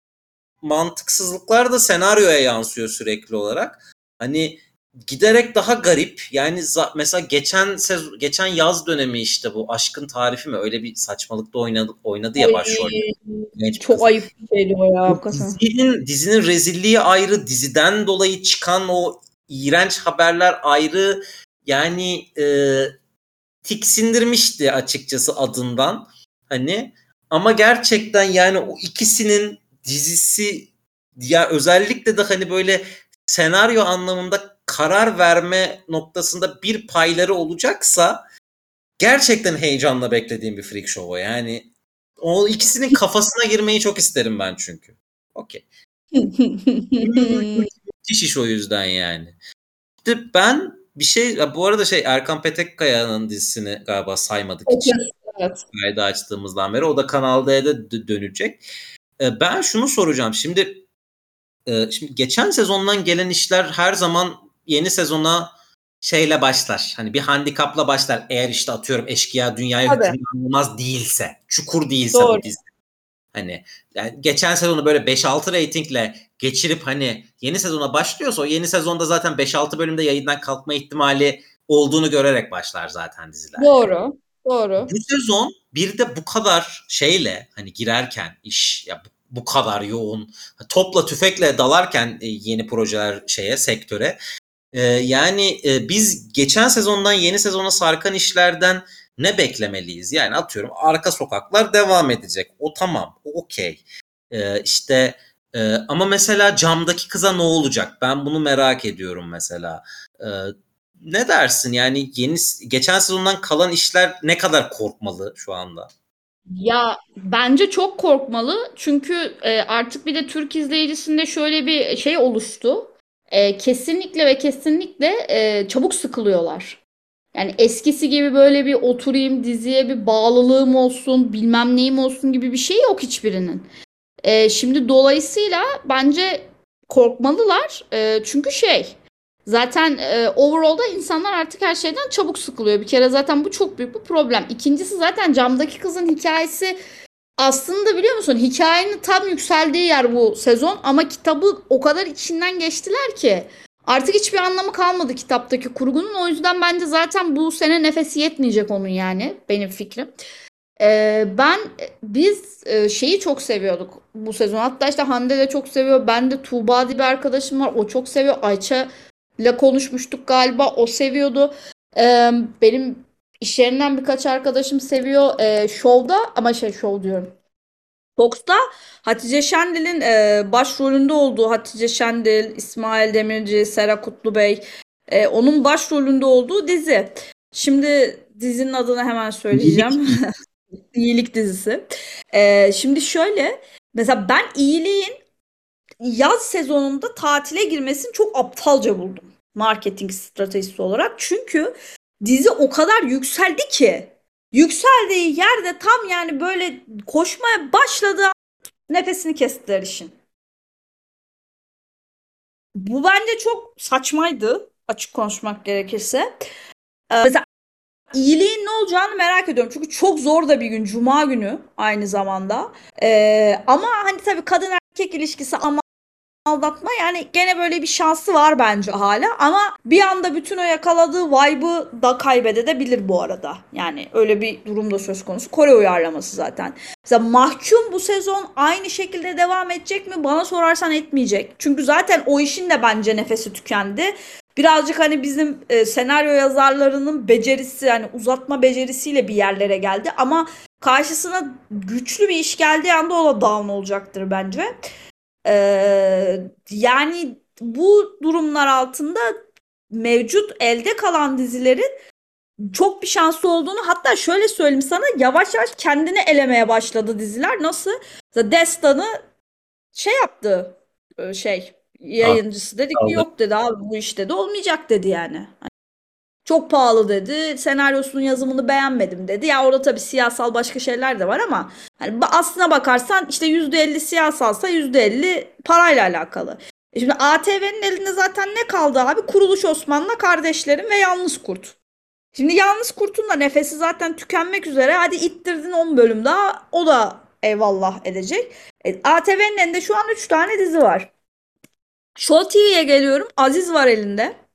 mantıksızlıklar da senaryoya yansıyor sürekli olarak. Hani giderek daha garip. Yani mesela geçen sez- geçen yaz dönemi işte bu aşkın tarifi mi öyle bir saçmalıkta oynadı oynadı ya bir Çok kız. ayıp bir şeydi o ya hakikaten. Dizinin, dizinin rezilliği ayrı, diziden dolayı çıkan o iğrenç haberler ayrı. Yani e, tiksindirmişti açıkçası adından. Hani ama gerçekten yani o ikisinin dizisi ya özellikle de hani böyle senaryo anlamında karar verme noktasında bir payları olacaksa gerçekten heyecanla beklediğim bir freak show o. Yani o ikisinin kafasına girmeyi çok isterim ben çünkü. Okey. Müthiş iş o yüzden yani. İşte ben bir şey bu arada şey Erkan Petekkaya'nın dizisini galiba saymadık hiç evet. kaydı açtığımızdan beri. O da Kanal D'de dö- dönecek. Ee, ben şunu soracağım. Şimdi e, şimdi geçen sezondan gelen işler her zaman yeni sezona şeyle başlar. Hani bir handikapla başlar. Eğer işte atıyorum eşkıya dünyaya olmaz değilse, çukur değilse Doğru. bu dizi. Hani yani geçen sezonu böyle 5-6 reytingle geçirip hani yeni sezona başlıyorsa o yeni sezonda zaten 5-6 bölümde yayından kalkma ihtimali olduğunu görerek başlar zaten diziler. Doğru. Doğru. Bu sezon bir de bu kadar şeyle hani girerken iş ya bu, bu kadar yoğun topla tüfekle dalarken e, yeni projeler şeye sektöre e, yani e, biz geçen sezondan yeni sezona sarkan işlerden ne beklemeliyiz? Yani atıyorum arka sokaklar devam edecek. O tamam. O okey. E, işte e, ama mesela camdaki kıza ne olacak? Ben bunu merak ediyorum mesela. E, ne dersin? Yani yeni geçen sezondan kalan işler ne kadar korkmalı şu anda? Ya bence çok korkmalı çünkü e, artık bir de Türk izleyicisinde şöyle bir şey oluştu. E, kesinlikle ve kesinlikle e, çabuk sıkılıyorlar. Yani eskisi gibi böyle bir oturayım diziye bir bağlılığım olsun bilmem neyim olsun gibi bir şey yok hiçbirinin. E, şimdi dolayısıyla bence korkmalılar E, çünkü şey zaten e, overall'da insanlar artık her şeyden çabuk sıkılıyor. Bir kere zaten bu çok büyük bir problem. İkincisi zaten camdaki kızın hikayesi aslında biliyor musun hikayenin tam yükseldiği yer bu sezon ama kitabı o kadar içinden geçtiler ki artık hiçbir anlamı kalmadı kitaptaki kurgunun. O yüzden bence zaten bu sene nefesi yetmeyecek onun yani benim fikrim. Ee, ben biz e, şeyi çok seviyorduk bu sezon. Hatta işte Hande de çok seviyor. Ben de Tuğba diye bir arkadaşım var. O çok seviyor. Ayça ile konuşmuştuk galiba. O seviyordu. Ee, benim iş yerinden birkaç arkadaşım seviyor. Ee, Show'da ama şey show diyorum. Fox'ta Hatice Şendil'in e, başrolünde olduğu Hatice Şendil, İsmail Demirci, Sera Kutlubey e, onun başrolünde olduğu dizi. Şimdi dizinin adını hemen söyleyeceğim. İyilik dizisi. Ee, şimdi şöyle mesela ben iyiliğin yaz sezonunda tatile girmesini çok aptalca buldum. Marketing stratejisi olarak. Çünkü dizi o kadar yükseldi ki yükseldiği yerde tam yani böyle koşmaya başladığı an nefesini kestiler işin. Bu bence çok saçmaydı açık konuşmak gerekirse. Ee, mesela iyiliğin ne olacağını merak ediyorum. Çünkü çok zor da bir gün. Cuma günü aynı zamanda. Ee, ama hani tabii kadın erkek ilişkisi ama aldatma yani gene böyle bir şansı var bence hala ama bir anda bütün o yakaladığı vibe'ı da kaybedebilir bu arada. Yani öyle bir durumda söz konusu. Kore uyarlaması zaten. Mesela Mahkum bu sezon aynı şekilde devam edecek mi? Bana sorarsan etmeyecek. Çünkü zaten o işin de bence nefesi tükendi. birazcık hani bizim e, senaryo yazarlarının becerisi hani uzatma becerisiyle bir yerlere geldi ama karşısına güçlü bir iş geldiği anda o da down olacaktır bence. Ee, yani bu durumlar altında mevcut elde kalan dizilerin çok bir şanslı olduğunu hatta şöyle söyleyeyim sana yavaş yavaş kendini elemeye başladı diziler. Nasıl? Destan'ı şey yaptı e, şey yayıncısı dedi ki yok dedi abi bu işte de olmayacak dedi yani. Çok pahalı dedi. Senaryosunun yazımını beğenmedim dedi. Ya orada tabii siyasal başka şeyler de var ama hani aslına bakarsan işte %50 siyasalsa %50 parayla alakalı. E şimdi ATV'nin elinde zaten ne kaldı abi? Kuruluş Osman'la kardeşlerim ve Yalnız Kurt. Şimdi Yalnız Kurt'un da nefesi zaten tükenmek üzere. Hadi ittirdin 10 bölüm daha. O da eyvallah edecek. E, ATV'nin elinde şu an 3 tane dizi var. Show TV'ye geliyorum. Aziz var elinde.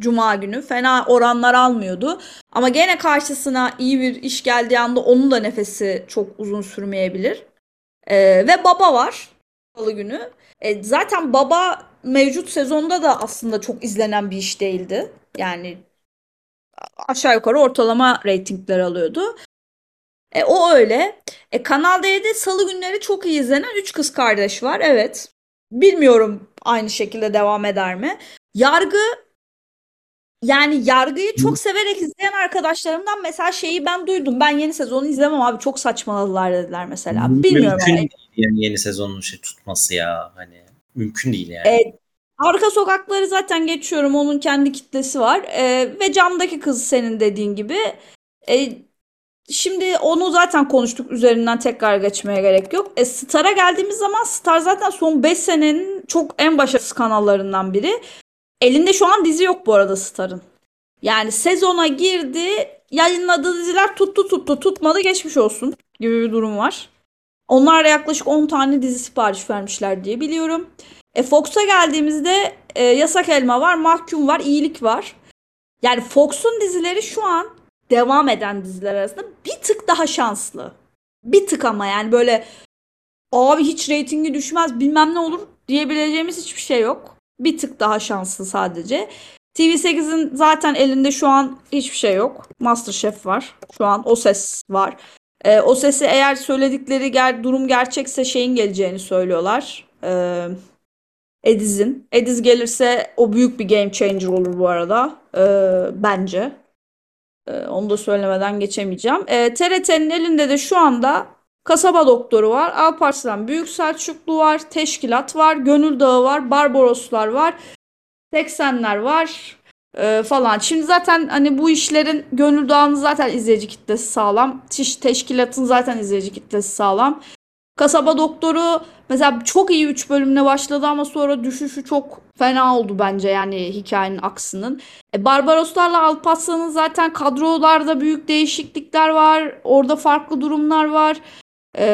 Cuma günü. Fena oranlar almıyordu. Ama gene karşısına iyi bir iş geldiği anda onun da nefesi çok uzun sürmeyebilir. Ee, ve Baba var. Salı günü. E, zaten Baba mevcut sezonda da aslında çok izlenen bir iş değildi. Yani aşağı yukarı ortalama reytingler alıyordu. E, o öyle. E, Kanal D'de salı günleri çok iyi izlenen 3 kız kardeş var. Evet. Bilmiyorum aynı şekilde devam eder mi? Yargı yani yargıyı çok severek izleyen arkadaşlarımdan mesela şeyi ben duydum. Ben yeni sezonu izlemem abi çok saçmaladılar dediler mesela. Bilmiyorum. Mümkün yani. yani yeni sezonun şey tutması ya hani mümkün değil yani. E, arka sokakları zaten geçiyorum. Onun kendi kitlesi var. E, ve camdaki kız senin dediğin gibi. E, Şimdi onu zaten konuştuk üzerinden tekrar geçmeye gerek yok. E, Star'a geldiğimiz zaman Star zaten son 5 senenin çok en başarısız kanallarından biri. Elinde şu an dizi yok bu arada Star'ın. Yani sezona girdi, yayınladığı diziler tuttu tuttu tutmadı geçmiş olsun gibi bir durum var. Onlar yaklaşık 10 tane dizi sipariş vermişler diye biliyorum. E Fox'a geldiğimizde e, Yasak Elma var, Mahkum var, İyilik var. Yani Fox'un dizileri şu an devam eden diziler arasında bir tık daha şanslı. Bir tık ama yani böyle abi hiç reytingi düşmez bilmem ne olur diyebileceğimiz hiçbir şey yok. Bir tık daha şanslı sadece. TV8'in zaten elinde şu an hiçbir şey yok. Masterchef var. Şu an o ses var. E, o sesi eğer söyledikleri ger durum gerçekse şeyin geleceğini söylüyorlar. E, Ediz'in. Ediz gelirse o büyük bir game changer olur bu arada. E, bence. E, onu da söylemeden geçemeyeceğim. E, TRT'nin elinde de şu anda Kasaba Doktoru var. Alparslan Büyük Selçuklu var. Teşkilat var. Gönül Dağı var. Barbaroslar var. 80'ler var e, falan. Şimdi zaten hani bu işlerin Gönül Dağı'nın zaten izleyici kitlesi sağlam. Tiş, teşkilatın zaten izleyici kitlesi sağlam. Kasaba Doktoru mesela çok iyi 3 bölümle başladı ama sonra düşüşü çok fena oldu bence yani hikayenin aksının. E, Barbaroslarla Alparslan'ın zaten kadrolarda büyük değişiklikler var. Orada farklı durumlar var. E,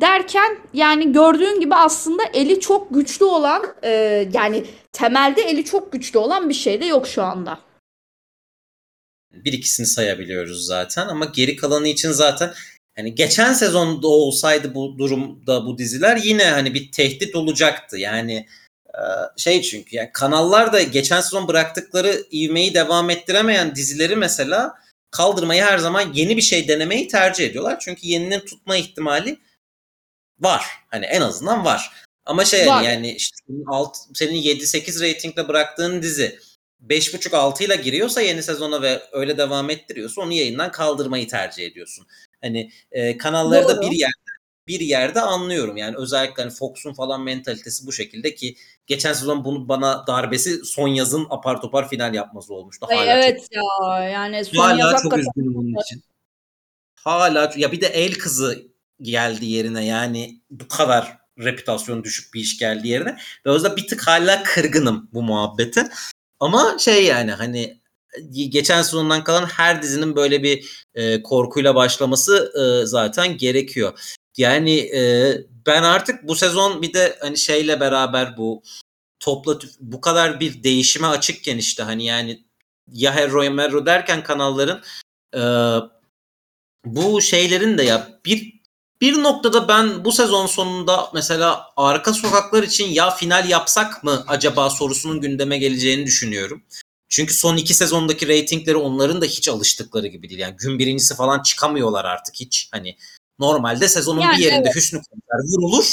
derken yani gördüğün gibi aslında eli çok güçlü olan e, yani temelde eli çok güçlü olan bir şey de yok şu anda. Bir ikisini sayabiliyoruz zaten ama geri kalanı için zaten hani geçen sezonda olsaydı bu durumda bu diziler yine hani bir tehdit olacaktı. Yani şey çünkü yani kanallar da geçen sezon bıraktıkları ivmeyi devam ettiremeyen dizileri mesela kaldırmayı her zaman yeni bir şey denemeyi tercih ediyorlar. Çünkü yeninin tutma ihtimali var. Hani en azından var. Ama şey var. yani işte senin, alt, senin 7-8 reytingle bıraktığın dizi 5.5-6 ile giriyorsa yeni sezona ve öyle devam ettiriyorsa onu yayından kaldırmayı tercih ediyorsun. Hani e, kanalları da bir yerde bir yerde anlıyorum. Yani özellikle hani Fox'un falan mentalitesi bu şekilde ki geçen sezon bunu bana darbesi son yazın apar topar final yapması olmuştu. Hala evet çok, ya yani son hala yaz çok üzgünüm bunun için. Hala ya bir de el kızı geldi yerine yani bu kadar reputasyon düşük bir iş geldi yerine. Ve o yüzden bir tık hala kırgınım bu muhabbete. Ama şey yani hani geçen sezondan kalan her dizinin böyle bir e, korkuyla başlaması e, zaten gerekiyor. Yani e, ben artık bu sezon bir de hani şeyle beraber bu topla bu kadar bir değişime açıkken işte hani yani ya Hero Mero derken kanalların e, bu şeylerin de ya bir bir noktada ben bu sezon sonunda mesela arka sokaklar için ya final yapsak mı acaba sorusunun gündeme geleceğini düşünüyorum. Çünkü son iki sezondaki reytingleri onların da hiç alıştıkları gibi değil. Yani gün birincisi falan çıkamıyorlar artık hiç. Hani normalde sezonun Yani bir yerinde evet. Hüsnü Konser vurulur.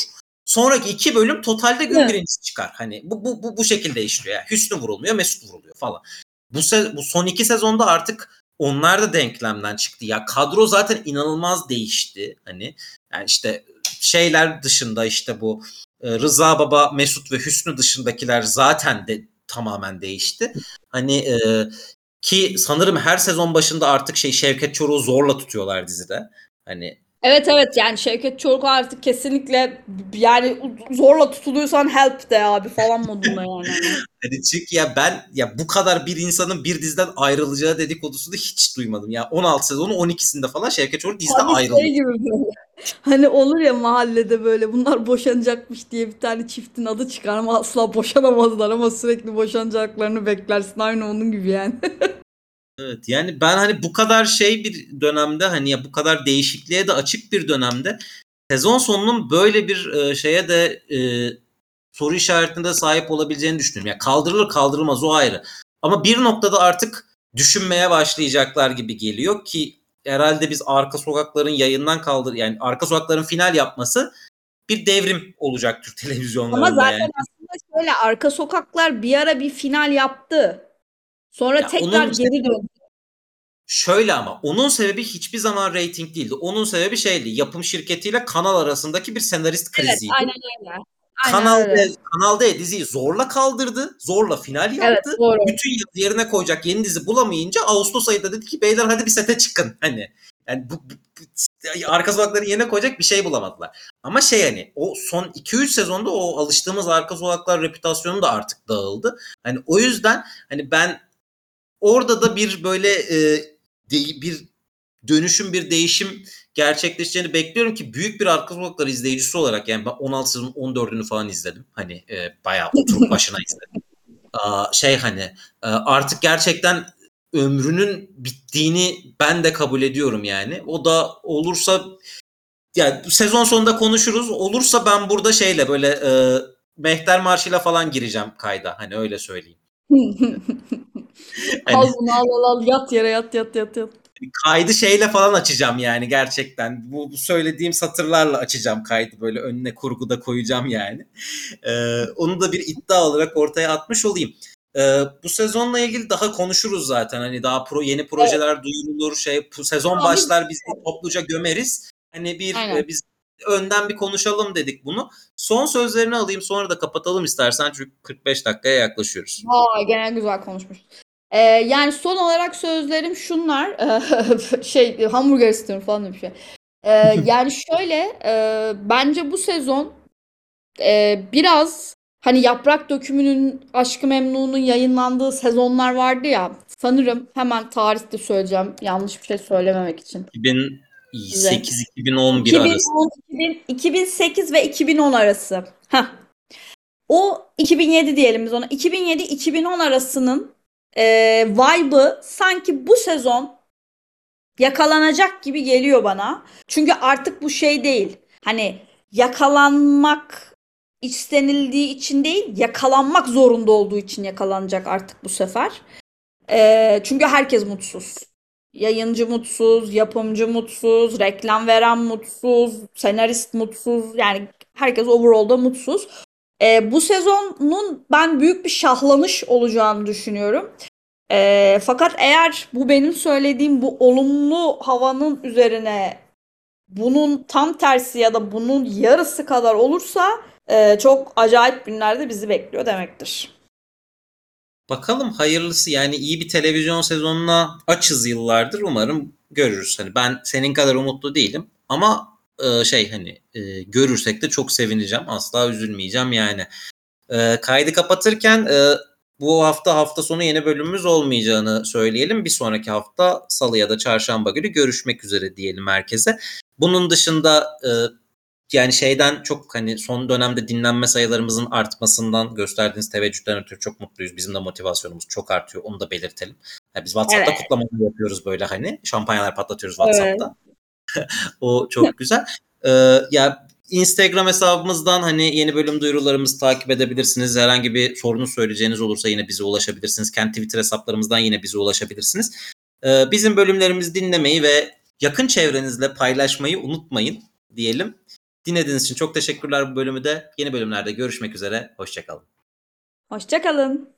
Sonraki iki bölüm totalde gün Evet. birincisi çıkar. Hani bu, bu, bu, bu şekilde işliyor. Yani Hüsnü vurulmuyor, Mesut vuruluyor falan. Bu, se- bu son iki sezonda artık onlar da denklemden çıktı. Ya kadro zaten inanılmaz değişti. Hani yani işte şeyler dışında işte bu e, Rıza Baba, Mesut ve Hüsnü dışındakiler zaten de tamamen değişti. Hani e, ki sanırım her sezon başında artık şey Şevket Çoruk'u zorla tutuyorlar dizide. Hani Evet evet yani Şevket Çoruk artık kesinlikle yani zorla tutuluyorsan help de abi falan modunda yani. Hani çünkü ya ben ya bu kadar bir insanın bir diziden ayrılacağı dedikodusunu hiç duymadım. Ya 16 sezonu 12'sinde falan Şevket Çoruk dizide Hani ayrıldı. şey gibi böyle. Hani olur ya mahallede böyle bunlar boşanacakmış diye bir tane çiftin adı çıkar ama asla boşanamazlar ama sürekli boşanacaklarını beklersin. Aynı onun gibi yani. Evet yani ben hani bu kadar şey bir dönemde hani ya bu kadar değişikliğe de açık bir dönemde sezon sonunun böyle bir e, şeye de e, soru işaretinde sahip olabileceğini düşünüyorum. Ya kaldırılır kaldırılmaz o ayrı. Ama bir noktada artık düşünmeye başlayacaklar gibi geliyor ki herhalde biz arka sokakların yayından kaldır yani arka sokakların final yapması bir devrim olacaktır televizyonlarında Ama zaten yani. aslında şöyle arka sokaklar bir ara bir final yaptı. Sonra Ya tekrar geri döndü. Şöyle ama onun sebebi hiçbir zaman reyting değildi. Onun sebebi şeydi. Yapım şirketiyle kanal arasındaki bir senarist Evet kriziydi. aynen öyle. Aynen Kanal. D, Kanal D diziyi zorla kaldırdı. Zorla final yaptı. Evet doğru. Bütün yıl yerine koyacak yeni dizi bulamayınca Ağustos ayında dedi ki beyler hadi bir sete çıkın. Hani yani bu, bu- bu- arka sokakları yerine koyacak bir şey bulamadılar. Ama şey hani o son 2-3 sezonda o alıştığımız arka sokaklar reputasyonu da artık dağıldı. Hani o yüzden hani ben orada da bir böyle e, de- bir dönüşüm bir değişim gerçekleşeceğini bekliyorum ki büyük bir arka sokaklar izleyicisi olarak yani ben 16 sezon 14'ünü falan izledim. Hani e, bayağı oturup başına izledim. Aa, şey hani e, artık gerçekten ömrünün bittiğini ben de kabul ediyorum yani. O da olursa yani sezon sonunda konuşuruz. Olursa ben burada şeyle böyle e, Mehter Marşı'yla falan gireceğim kayda. Hani öyle söyleyeyim. Hani- al bunu al al al yat yere yat yat yat yat. kaydı şeyle falan açacağım yani gerçekten. Bu, bu söylediğim satırlarla açacağım kaydı böyle önüne kurguda koyacağım yani. Ee, onu da bir iddia olarak ortaya atmış olayım. Ee, bu sezonla ilgili daha konuşuruz zaten. Hani daha pro, yeni projeler duyurulur. Şey bu sezon Abi- başlar biz topluca gömeriz. Hani bir Aynen. e, biz önden bir konuşalım dedik bunu. Son sözlerini alayım sonra da kapatalım istersen çünkü 45 dakikaya yaklaşıyoruz. Aa, gene güzel konuşmuş. Ee, yani son olarak sözlerim şunlar. şey hamburger istiyorum falan bir şey. Ee, yani şöyle e, bence bu sezon e, biraz hani Yaprak Dökümü'nün Aşkı Memnu'nun yayınlandığı sezonlar vardı ya. Sanırım hemen tarihte söyleyeceğim yanlış bir şey söylememek için. 2008-2011 arası. 2010, 2000 2008 ve 2010 arası. Heh. O 2007 diyelim biz ona. 2007-2010 arasının e, vibe'ı sanki bu sezon yakalanacak gibi geliyor bana. Çünkü artık bu şey değil. Hani yakalanmak istenildiği için değil, yakalanmak zorunda olduğu için yakalanacak artık bu sefer. E, çünkü herkes mutsuz. Yayıncı mutsuz, yapımcı mutsuz, reklam veren mutsuz, senarist mutsuz. Yani herkes overall'da mutsuz. Ee, bu sezonun ben büyük bir şahlanış olacağını düşünüyorum. Ee, fakat eğer bu benim söylediğim bu olumlu havanın üzerine bunun tam tersi ya da bunun yarısı kadar olursa e, çok acayip günlerde bizi bekliyor demektir. Bakalım hayırlısı yani iyi bir televizyon sezonuna açız yıllardır umarım görürüz. Hani ben senin kadar umutlu değilim ama e, şey hani e, görürsek de çok sevineceğim. Asla üzülmeyeceğim yani. E, kaydı kapatırken e, bu hafta hafta sonu yeni bölümümüz olmayacağını söyleyelim. Bir sonraki hafta salı ya da çarşamba günü görüşmek üzere diyelim herkese. Bunun dışında e, yani şeyden çok hani son dönemde dinlenme sayılarımızın artmasından gösterdiğiniz teveccühten ötürü çok mutluyuz. Bizim de motivasyonumuz çok artıyor. Onu da belirtelim. Yani biz WhatsApp'ta Evet. kutlamalar yapıyoruz böyle hani. Şampanyalar patlatıyoruz WhatsApp'ta. o çok güzel. Ee, ya Instagram hesabımızdan hani yeni bölüm duyurularımızı takip edebilirsiniz. Herhangi bir sorunuz söyleyeceğiniz olursa yine bize ulaşabilirsiniz. Kendi Twitter hesaplarımızdan yine bize ulaşabilirsiniz. Ee, bizim bölümlerimizi dinlemeyi ve yakın çevrenizle paylaşmayı unutmayın diyelim. Dinlediğiniz için çok teşekkürler bu bölümü de. Yeni bölümlerde görüşmek üzere. Hoşçakalın. Hoşçakalın.